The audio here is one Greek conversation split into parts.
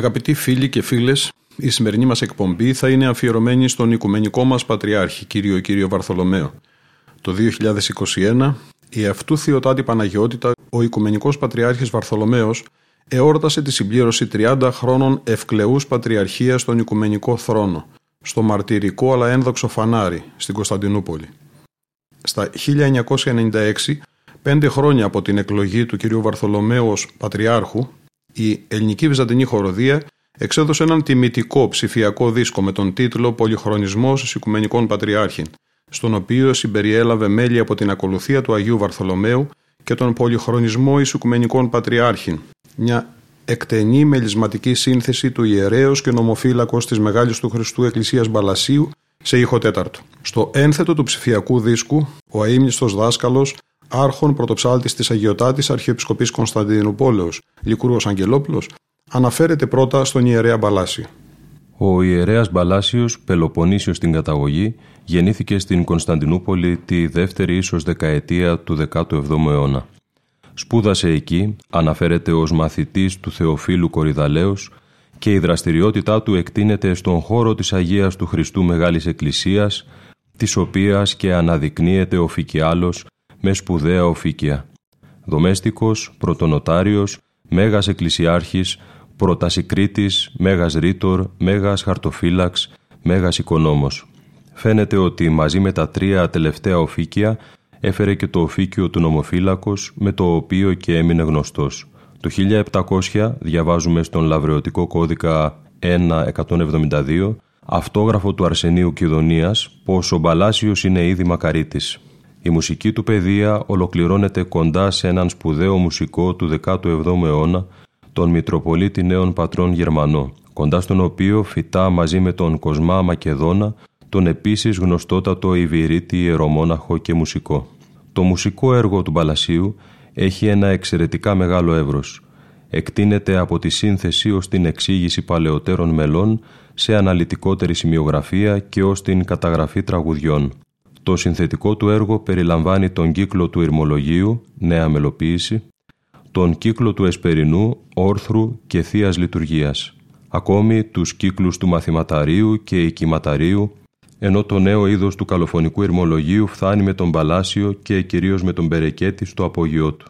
Αγαπητοί φίλοι και φίλες, η σημερινή μας εκπομπή θα είναι αφιερωμένη στον οικουμενικό μας Πατριάρχη, κύριο κύριο Βαρθολομαίο. Το 2021, η αυτού Θεοτάτη Παναγιότητα, ο Οικουμενικός Πατριάρχης Βαρθολομαίος, εόρτασε τη συμπλήρωση 30 χρόνων ευκλεούς πατριαρχίας στον Οικουμενικό Θρόνο, στο μαρτυρικό αλλά ένδοξο φανάρι, στην Κωνσταντινούπολη. Στα 1996, πέντε χρόνια από την εκλογή του κ. Βαρθολομαίου ως Πατριάρχου, η Ελληνική Βυζαντινή Χοροδία εξέδωσε έναν τιμητικό ψηφιακό δίσκο με τον τίτλο «Πολυχρονισμός Οικουμενικών Πατριάρχην», στον οποίο συμπεριέλαβε μέλη από την ακολουθία του Αγίου Βαρθολομαίου και τον πολυχρονισμό Ισοικουμενικών Πατριάρχην, μια εκτενή μελισματική σύνθεση του ιερέως και νομοφύλακος της Μεγάλης του Χριστού Εκκλησίας Μπαλασίου σε ήχο τέταρτο. Στο ένθετο του ψηφιακού δίσκου, ο αείμνηστος δάσκαλος, άρχον πρωτοψάλτης της Αγιοτάτης Αρχιεπισκοπής Κωνσταντινούπολεως, Λικούργος Αγγελόπουλος, αναφέρεται πρώτα στον ιερέα Μπαλάσιο. Ο ιερέας Μπαλάσιος, Πελοποννήσιος στην καταγωγή, γεννήθηκε στην Κωνσταντινούπολη τη δεύτερη ίσως δεκαετία του 17ου αιώνα. Σπούδασε εκεί, αναφέρεται ως μαθητής του Θεοφίλου Κορυδαλέως και η δραστηριότητά του εκτείνεται στον χώρο της Αγίας του Χριστού Μεγάλης Εκκλησίας, της οποίας και αναδεικνύεται ο Φικιάλος με σπουδαία οφίκια. Δομέστικος, πρωτονοτάριος, μέγας εκκλησιάρχης, πρωτασικρίτης, μέγας ρήτορ, μέγας χαρτοφύλαξ, μέγας οικονόμος. Φαίνεται ότι μαζί με τα τρία τελευταία οφίκια έφερε και το οφίκιο του νομοφύλακος με το οποίο και έμεινε γνωστός. Το 1700 διαβάζουμε στον Λαβρεωτικό κώδικα 1.172 αυτόγραφο του Αρσενίου Κιδωνίας πως ο Μπαλάσιος είναι ήδη μακαρίτης. Η μουσική του παιδεία ολοκληρώνεται κοντά σε έναν σπουδαίο μουσικό του 17ου αιώνα, τον Μητροπολίτη Νέων Πατρών Γερμανό, κοντά στον οποίο φυτά μαζί με τον Κοσμά Μακεδόνα τον επίσης γνωστότατο Ιβυρίτη ιερομόναχο και μουσικό. Το μουσικό έργο του Μπαλασίου έχει ένα εξαιρετικά μεγάλο εύρος. Εκτείνεται από τη σύνθεση ως την εξήγηση παλαιότερων μελών σε αναλυτικότερη σημειογραφία και ως την καταγραφή τραγουδιών. Το συνθετικό του έργο περιλαμβάνει τον κύκλο του Ιρμολογίου, νέα μελοποίηση, τον κύκλο του Εσπερινού, Όρθρου και Θείας Λειτουργίας, ακόμη τους κύκλους του Μαθηματαρίου και Οικηματαρίου, ενώ το νέο είδος του καλοφωνικού Ιρμολογίου φτάνει με τον Παλάσιο και κυρίως με τον Περεκέτη στο απόγειό του.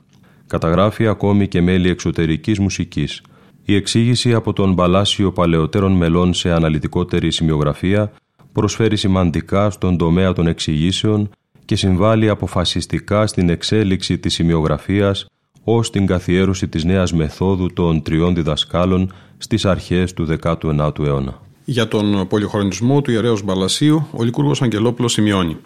Καταγράφει ακόμη και μέλη εξωτερικής μουσικής. Η εξήγηση από τον Παλάσιο παλαιότερων μελών σε αναλυτικότερη σημειογραφία προσφέρει σημαντικά στον τομέα των εξηγήσεων και συμβάλλει αποφασιστικά στην εξέλιξη της σημειογραφίας ως την καθιέρωση της νέας μεθόδου των τριών διδασκάλων στις αρχές του 19ου αιώνα. Για τον πολυχρονισμό του ιερέως Μπαλασίου, ο Λικούργος Αγγελόπουλος σημειώνει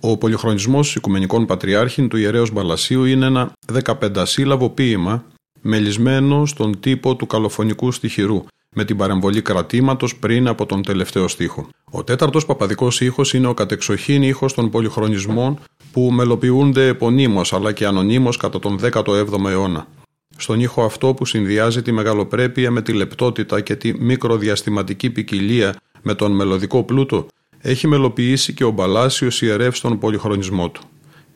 ο πολυχρονισμός Οικουμενικών Πατριάρχην του ιερέως Μπαλασίου είναι ένα 15 σύλλαβο ποίημα μελισμένο στον τύπο του καλοφωνικού στοιχειρού με την παρεμβολή κρατήματος πριν από τον τελευταίο στίχο. Ο τέταρτος παπαδικός ήχος είναι ο κατεξοχήν ήχος των πολυχρονισμών που μελοποιούνται επωνύμως αλλά και ανωνύμως κατά τον 17ο αιώνα. Στον ήχο αυτό που συνδυάζει τη μεγαλοπρέπεια με τη λεπτότητα και τη μικροδιαστηματική ποικιλία με τον μελωδικό πλούτο, έχει μελοποιήσει και ο Μπαλάσιος ιερεύς στον πολυχρονισμό του.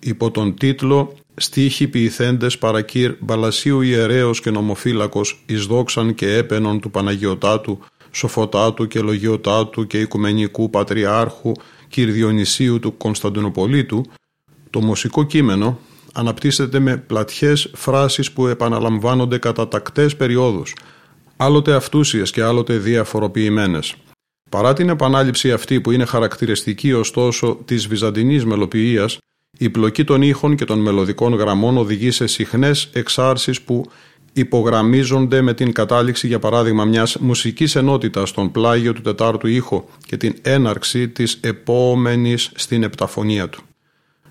Υπό τον τίτλο «Στίχοι ποιηθέντες παρακύρ Μπαλασίου ιερέως και νομοφύλακος εις δόξαν και έπαινον του Παναγιωτάτου, Σοφοτάτου και Λογιωτάτου και Οικουμενικού Πατριάρχου κυρ Διονυσίου του Κωνσταντινοπολίτου», το μουσικό κείμενο αναπτύσσεται με πλατιές φράσεις που επαναλαμβάνονται κατά τακτές περιόδους, άλλοτε αυτούσιες και άλλοτε διαφοροποιημένες. Παρά την επανάληψη αυτή που είναι χαρακτηριστική ωστόσο της βυζαντινής μελοποιίας, η πλοκή των ήχων και των μελωδικών γραμμών οδηγεί σε συχνές εξάρσεις που υπογραμμίζονται με την κατάληξη για παράδειγμα μιας μουσικής ενότητας στον πλάγιο του τετάρτου ήχο και την έναρξη της επόμενης στην επταφωνία του.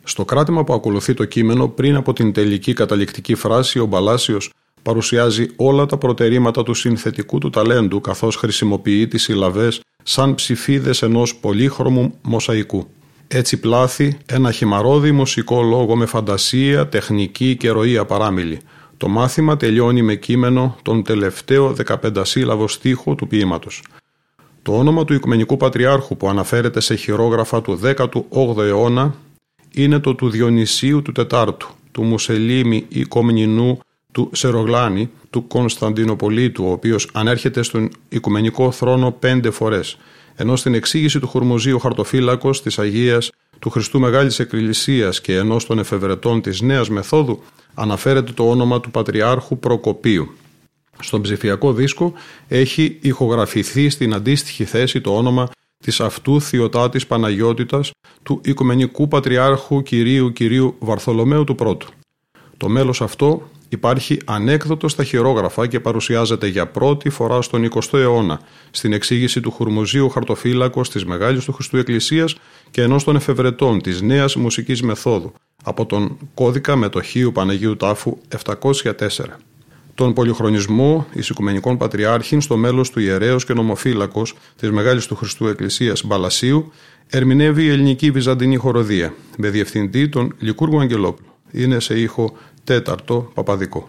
Στο κράτημα που ακολουθεί το κείμενο πριν από την τελική καταληκτική φράση ο Μπαλάσιος παρουσιάζει όλα τα προτερήματα του συνθετικού του ταλέντου καθώς χρησιμοποιεί τις συλλαβές σαν ψηφίδες ενός πολύχρωμου μοσαϊκού. Έτσι πλάθει ένα χυμαρόδι μουσικό λόγο με φαντασία, τεχνική και ροή απαράμιλη. Το μάθημα τελειώνει με κείμενο τον τελευταίο 15 σύλλαβο στίχο του ποίηματος. Το όνομα του Οικουμενικού Πατριάρχου που αναφέρεται σε χειρόγραφα του 18ου αιώνα είναι το του Διονυσίου του Τετάρτου, του Μουσελίμη ή Κομνηνού του Σερογλάνη, του Κωνσταντινοπολίτου, ο οποίος ανέρχεται στον Οικουμενικό θρόνο πέντε φορές, ενώ στην εξήγηση του Χουρμουζίου Χαρτοφύλακος της Αγίας του Χριστού Μεγάλης Εκκλησίας και ενός των εφευρετών της Νέας Μεθόδου αναφέρεται το όνομα του Πατριάρχου Προκοπίου. Στον ψηφιακό δίσκο έχει ηχογραφηθεί στην αντίστοιχη θέση το όνομα της αυτού Θειοτάτης Παναγιώτητας του Οικουμενικού Πατριάρχου Κυρίου Κυρίου Βαρθολομαίου του Πρώτου. Το μέλος αυτό υπάρχει ανέκδοτο στα χειρόγραφα και παρουσιάζεται για πρώτη φορά στον 20ο αιώνα στην εξήγηση του Χουρμουζίου Χαρτοφύλακος της Μεγάλης του Χριστού Εκκλησίας και ενός των εφευρετών της νέας μουσικής μεθόδου από τον κώδικα μετοχίου Παναγίου Τάφου 704. Τον πολυχρονισμό Οικουμενικών Πατριάρχην στο μέλος του ιερέως και νομοφύλακος της Μεγάλης του Χριστού Εκκλησίας Μπαλασίου ερμηνεύει η ελληνική βυζαντινή χοροδία με διευθυντή τον Λικούργο Αγγελόπουλο. Είναι σε ήχο τέταρτο παπαδικό.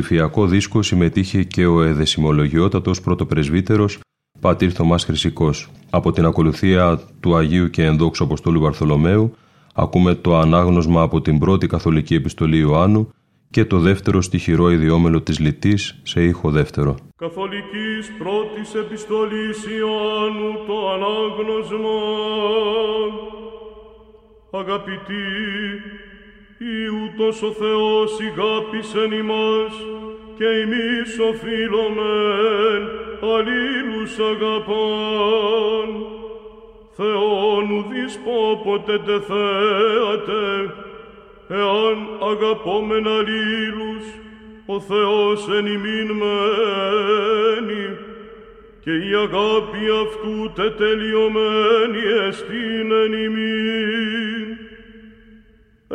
Ψηφιακό δίσκο συμμετείχε και ο εδεσιμολογιότατος πρωτοπρεσβύτερος Πατήρ Θωμάς Χρυσικός. Από την ακολουθία του Αγίου και Ενδόξου Αποστόλου Βαρθολομαίου ακούμε το ανάγνωσμα από την πρώτη καθολική επιστολή Ιωάννου και το δεύτερο στοιχειρό ιδιόμελο της Λιτής σε ήχο δεύτερο. Καθολικής πρώτης επιστολής Ιωάννου το ανάγνωσμα. Αγαπητοί, ούτως ο Θεός ηγάπησεν ημάς και εμείς οφείλομεν αλλήλους αγαπών. Θεόν ουδείς πόποτε τε θέατε, εάν αγαπόμεν αλλήλους, ο Θεός εν ημίν μένει, και η αγάπη αυτού τετελειωμένη εστίν εν ημίν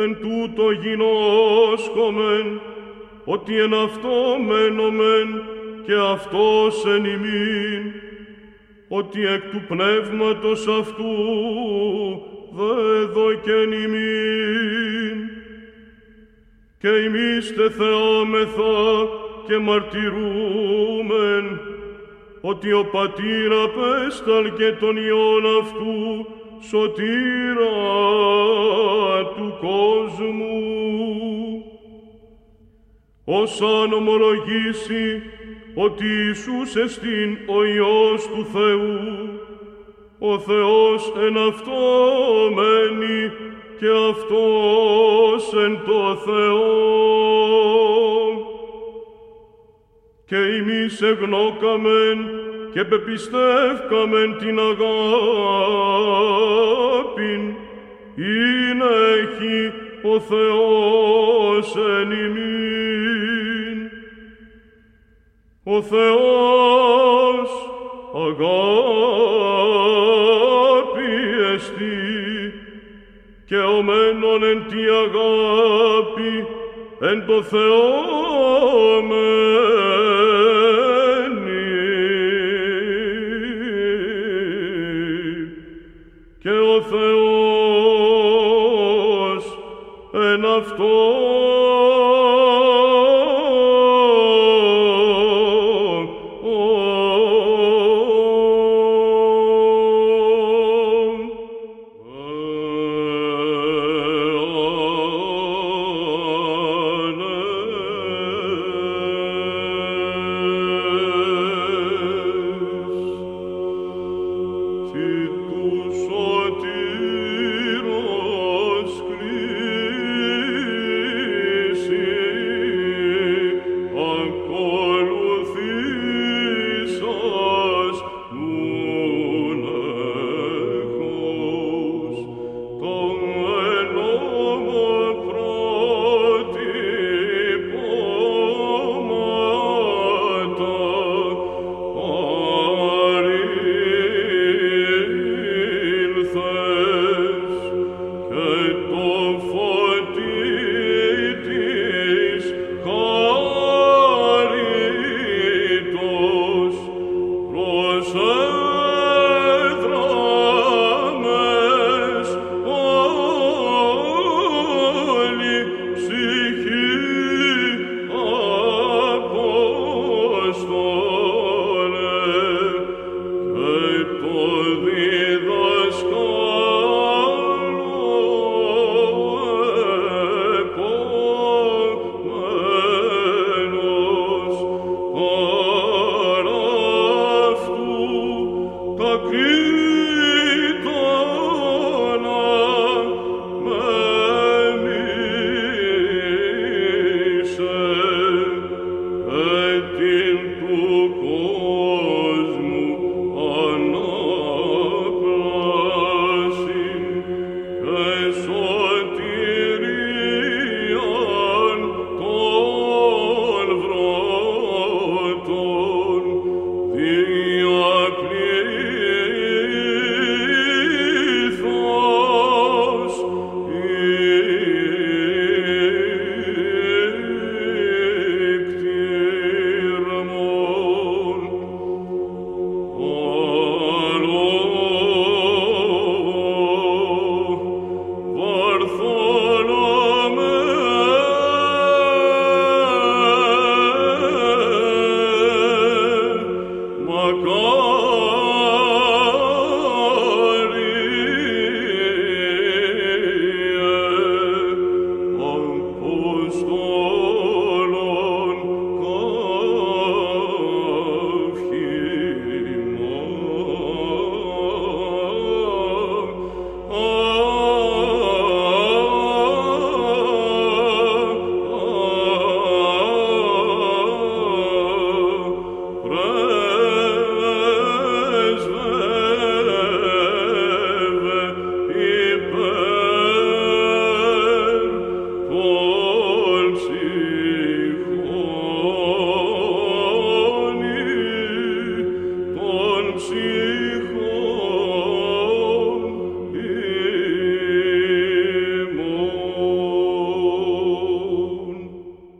εν τούτο γινώσκομεν, ότι εν αυτό μένομεν και αυτός εν ημίν, ότι εκ του πνεύματος αυτού δέδοκεν ημίν. Και εμείς θεάμεθα και μαρτυρούμεν, ότι ο Πατήρ απέσταλ και τον Υιόν αυτού σωτήρα του του κόσμου. Όσαν ομολογήσει ότι Ιησούς εστίν ο Υιός του Θεού, ο Θεός εν αυτό μένει και αυτός εν το Θεό. Και εμείς εγνώκαμεν και πεπιστεύκαμεν την αγάπην, είναι έχει ο Θεός εν ημίν. Ο Θεός αγάπη εστί και ο μένων εν τη αγάπη εν το Θεό και αυτό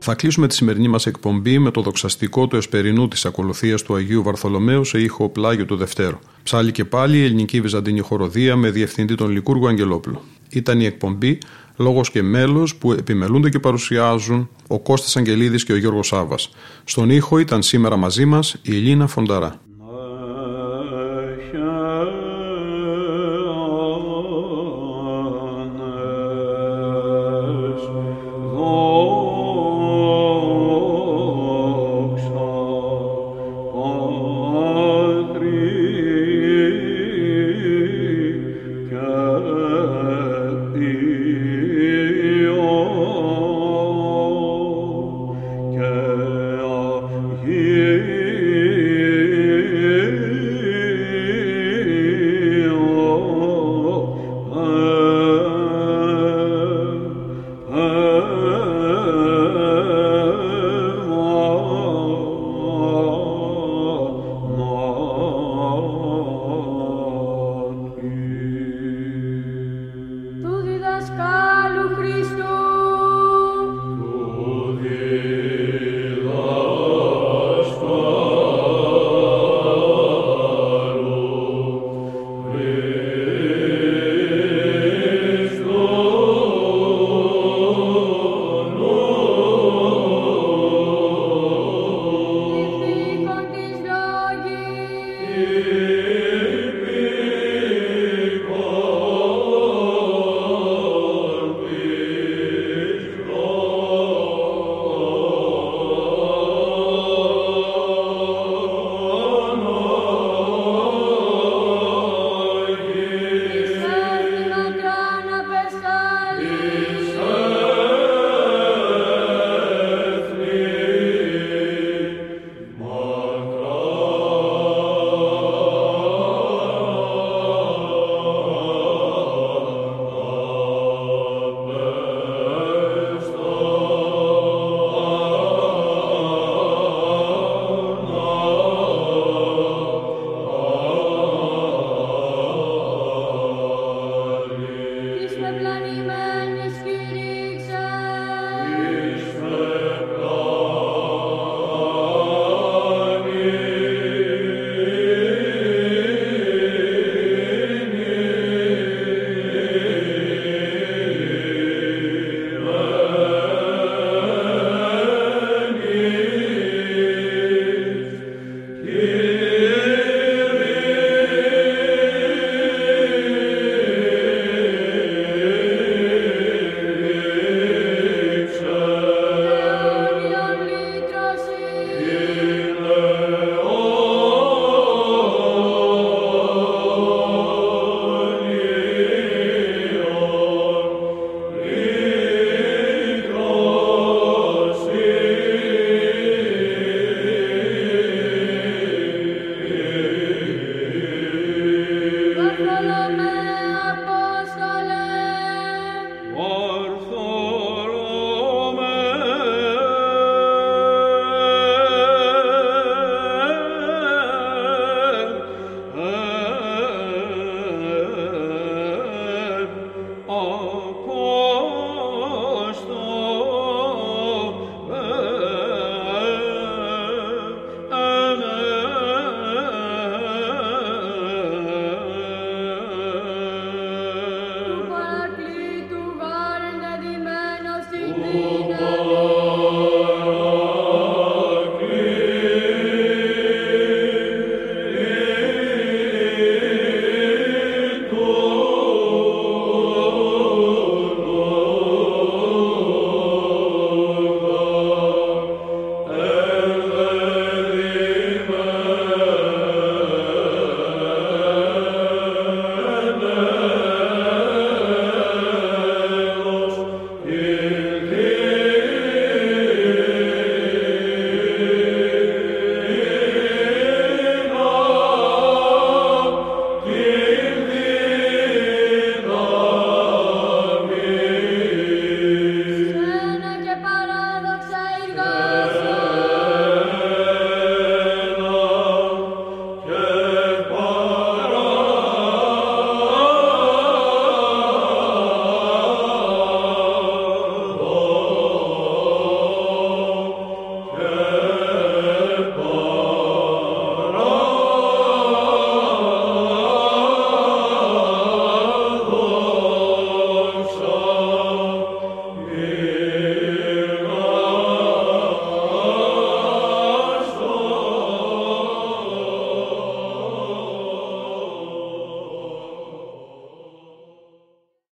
Θα κλείσουμε τη σημερινή μας εκπομπή με το δοξαστικό του Εσπερινού της ακολουθίας του Αγίου Βαρθολομαίου σε ήχο πλάγιο του Δευτέρου. Ψάλει και πάλι η ελληνική βυζαντινή χοροδία με διευθυντή τον Λικούργο Αγγελόπουλο. Ήταν η εκπομπή Λόγος και Μέλος που επιμελούνται και παρουσιάζουν ο Κώστας Αγγελίδης και ο Γιώργος Σάβα. Στον ήχο ήταν σήμερα μαζί μας η Ελίνα Φονταρά.